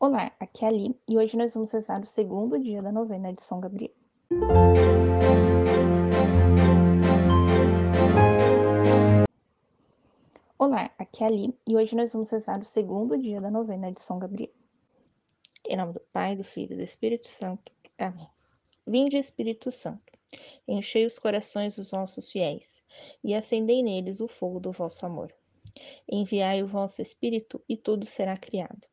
Olá, aqui é a Ali e hoje nós vamos rezar o segundo dia da novena de São Gabriel. Olá, aqui é a Ali e hoje nós vamos rezar o segundo dia da novena de São Gabriel. Em nome do Pai, do Filho e do Espírito Santo. Amém. Vinde, Espírito Santo, enchei os corações dos vossos fiéis e acendei neles o fogo do vosso amor. Enviai o vosso Espírito e tudo será criado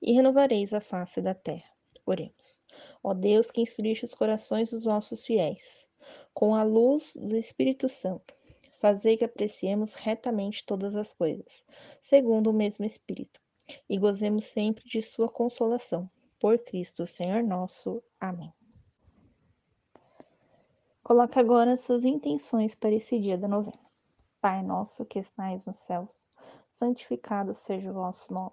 e renovareis a face da terra. Oremos. Ó Deus, que instruiste os corações dos vossos fiéis, com a luz do Espírito Santo, fazei que apreciemos retamente todas as coisas, segundo o mesmo Espírito, e gozemos sempre de sua consolação. Por Cristo, Senhor nosso. Amém. Coloque agora suas intenções para esse dia da novena. Pai nosso que estais nos céus, santificado seja o vosso nome.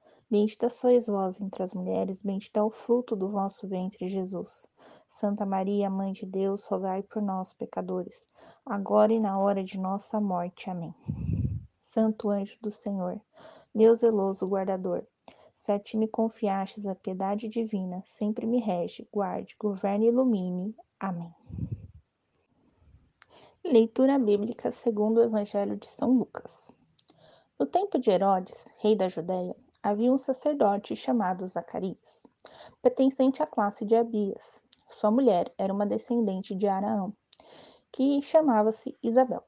Bendita sois vós entre as mulheres, bendito é o fruto do vosso ventre, Jesus. Santa Maria, Mãe de Deus, rogai por nós, pecadores, agora e na hora de nossa morte. Amém. Santo anjo do Senhor, meu zeloso guardador, se a ti me confiastes a piedade divina, sempre me rege, guarde, governe e ilumine. Amém. Leitura bíblica segundo o Evangelho de São Lucas. No tempo de Herodes, rei da Judéia, havia um sacerdote chamado Zacarias, pertencente à classe de Abias. Sua mulher era uma descendente de Araão, que chamava-se Isabel.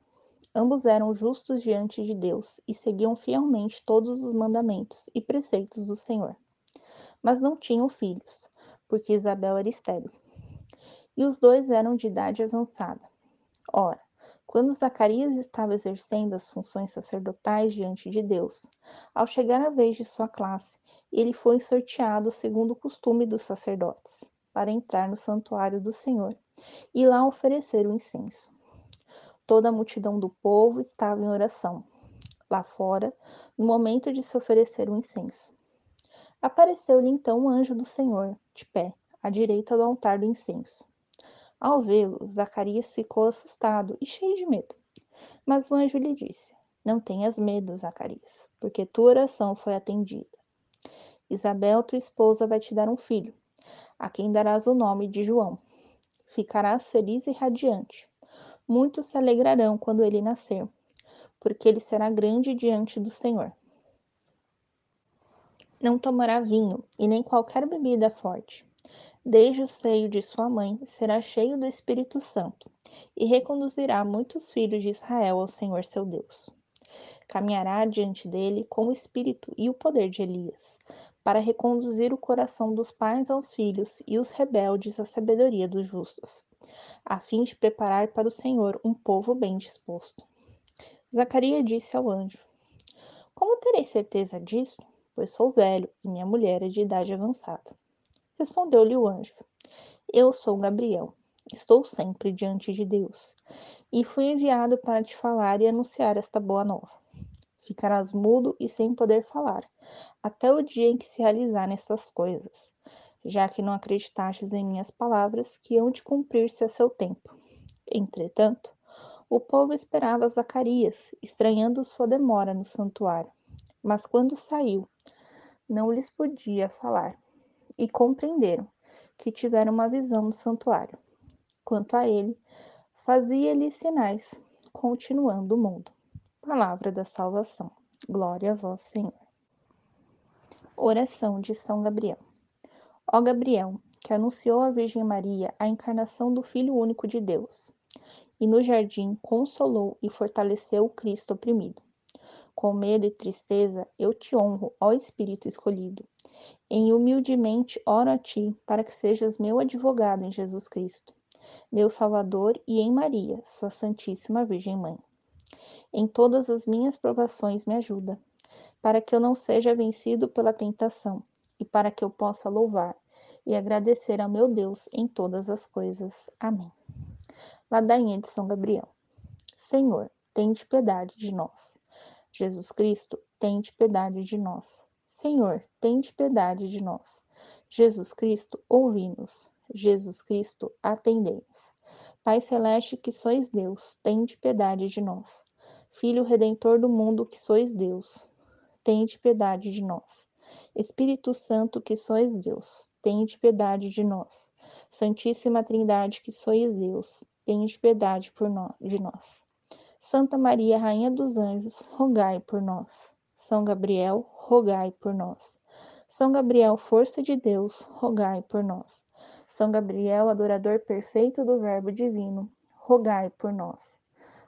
Ambos eram justos diante de Deus e seguiam fielmente todos os mandamentos e preceitos do Senhor. Mas não tinham filhos, porque Isabel era estéril. E os dois eram de idade avançada. Ora, quando Zacarias estava exercendo as funções sacerdotais diante de Deus, ao chegar a vez de sua classe, ele foi sorteado segundo o costume dos sacerdotes, para entrar no santuário do Senhor e lá oferecer o incenso. Toda a multidão do povo estava em oração, lá fora, no momento de se oferecer o incenso. Apareceu-lhe então o anjo do Senhor, de pé, à direita do altar do incenso. Ao vê-lo, Zacarias ficou assustado e cheio de medo. Mas o anjo lhe disse: Não tenhas medo, Zacarias, porque tua oração foi atendida. Isabel, tua esposa, vai te dar um filho, a quem darás o nome de João. Ficarás feliz e radiante. Muitos se alegrarão quando ele nascer, porque ele será grande diante do Senhor. Não tomará vinho e nem qualquer bebida forte desde o seio de sua mãe, será cheio do Espírito Santo e reconduzirá muitos filhos de Israel ao Senhor seu Deus. Caminhará diante dele com o espírito e o poder de Elias, para reconduzir o coração dos pais aos filhos e os rebeldes à sabedoria dos justos, a fim de preparar para o Senhor um povo bem disposto. Zacarias disse ao anjo: Como terei certeza disso? Pois sou velho e minha mulher é de idade avançada. Respondeu-lhe o anjo: Eu sou Gabriel, estou sempre diante de Deus, e fui enviado para te falar e anunciar esta boa nova. Ficarás mudo e sem poder falar, até o dia em que se realizarem estas coisas, já que não acreditastes em minhas palavras, que hão de cumprir-se a seu tempo. Entretanto, o povo esperava Zacarias, estranhando sua demora no santuário. Mas quando saiu, não lhes podia falar e compreenderam que tiveram uma visão no santuário. Quanto a ele, fazia-lhe sinais, continuando o mundo. Palavra da salvação. Glória a vós, Senhor. Oração de São Gabriel. Ó Gabriel, que anunciou à Virgem Maria a encarnação do Filho único de Deus, e no jardim consolou e fortaleceu o Cristo oprimido. Com medo e tristeza, eu te honro, ó Espírito escolhido, em humildemente oro a ti, para que sejas meu advogado em Jesus Cristo, meu Salvador, e em Maria, sua Santíssima Virgem Mãe. Em todas as minhas provações me ajuda, para que eu não seja vencido pela tentação, e para que eu possa louvar e agradecer ao meu Deus em todas as coisas. Amém. Ladainha de São Gabriel. Senhor, tende piedade de nós. Jesus Cristo, tende piedade de nós. Senhor, tende piedade de nós. Jesus Cristo, ouvi-nos. Jesus Cristo, atendei-nos. Pai celeste, que sois Deus, tende piedade de nós. Filho redentor do mundo, que sois Deus, tende piedade de nós. Espírito Santo, que sois Deus, tende piedade de nós. Santíssima Trindade, que sois Deus, tende piedade por nós, de nós. Santa Maria, Rainha dos Anjos, rogai por nós. São Gabriel, rogai por nós. São Gabriel, força de Deus, rogai por nós. São Gabriel, adorador perfeito do Verbo divino, rogai por nós.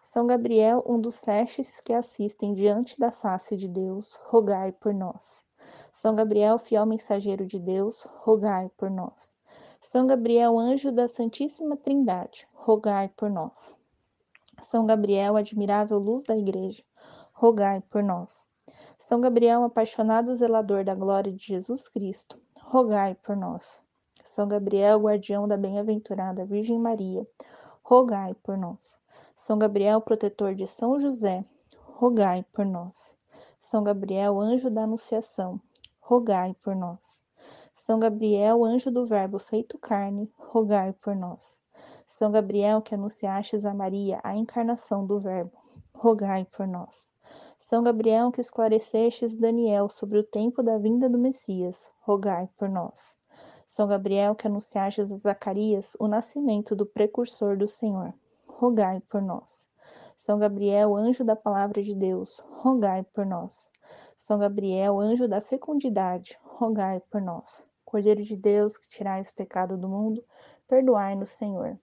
São Gabriel, um dos sete que assistem diante da face de Deus, rogai por nós. São Gabriel, fiel mensageiro de Deus, rogai por nós. São Gabriel, anjo da Santíssima Trindade, rogai por nós. São Gabriel, admirável luz da Igreja, rogai por nós. São Gabriel, apaixonado zelador da glória de Jesus Cristo, rogai por nós. São Gabriel, guardião da bem-aventurada Virgem Maria, rogai por nós. São Gabriel, protetor de São José, rogai por nós. São Gabriel, anjo da Anunciação, rogai por nós. São Gabriel, anjo do Verbo feito carne, rogai por nós. São Gabriel, que anunciastes a Maria a encarnação do Verbo, rogai por nós. São Gabriel, que esclarecestes Daniel sobre o tempo da vinda do Messias, rogai por nós. São Gabriel, que anunciastes a Zacarias o nascimento do precursor do Senhor, rogai por nós. São Gabriel, anjo da palavra de Deus, rogai por nós. São Gabriel, anjo da fecundidade, rogai por nós. Cordeiro de Deus, que tirais o pecado do mundo, perdoai-nos, Senhor.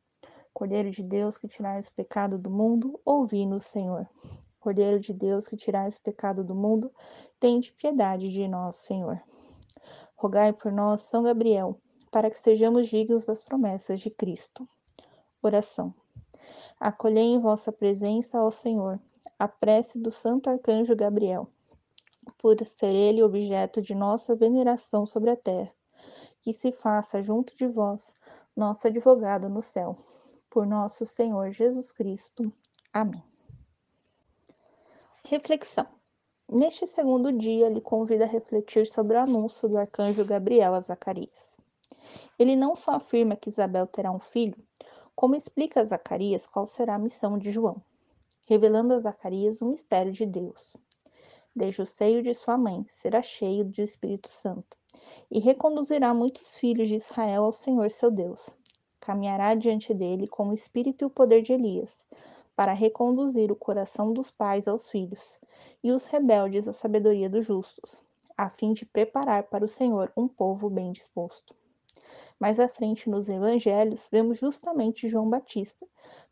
Cordeiro de Deus, que tirais o pecado do mundo, ouvi-nos, Senhor. Cordeiro de Deus, que tirais o pecado do mundo, tende piedade de nós, Senhor. Rogai por nós, São Gabriel, para que sejamos dignos das promessas de Cristo. Oração. Acolhei em vossa presença, ó Senhor, a prece do Santo Arcanjo Gabriel, por ser ele objeto de nossa veneração sobre a terra, que se faça junto de vós, nosso advogado no céu. Por nosso Senhor Jesus Cristo. Amém. Reflexão. Neste segundo dia, ele convida a refletir sobre o anúncio do arcanjo Gabriel a Zacarias. Ele não só afirma que Isabel terá um filho, como explica a Zacarias qual será a missão de João, revelando a Zacarias o mistério de Deus. Desde o seio de sua mãe será cheio do Espírito Santo, e reconduzirá muitos filhos de Israel ao Senhor seu Deus. Caminhará diante dele com o espírito e o poder de Elias, para reconduzir o coração dos pais aos filhos, e os rebeldes à sabedoria dos justos, a fim de preparar para o Senhor um povo bem disposto. Mais à frente nos evangelhos, vemos justamente João Batista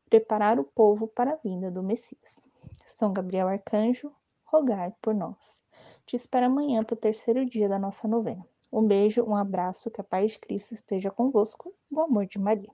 preparar o povo para a vinda do Messias. São Gabriel Arcanjo, rogai por nós. Te espero amanhã para o terceiro dia da nossa novena. Um beijo, um abraço, que a paz de Cristo esteja convosco, no amor de Maria.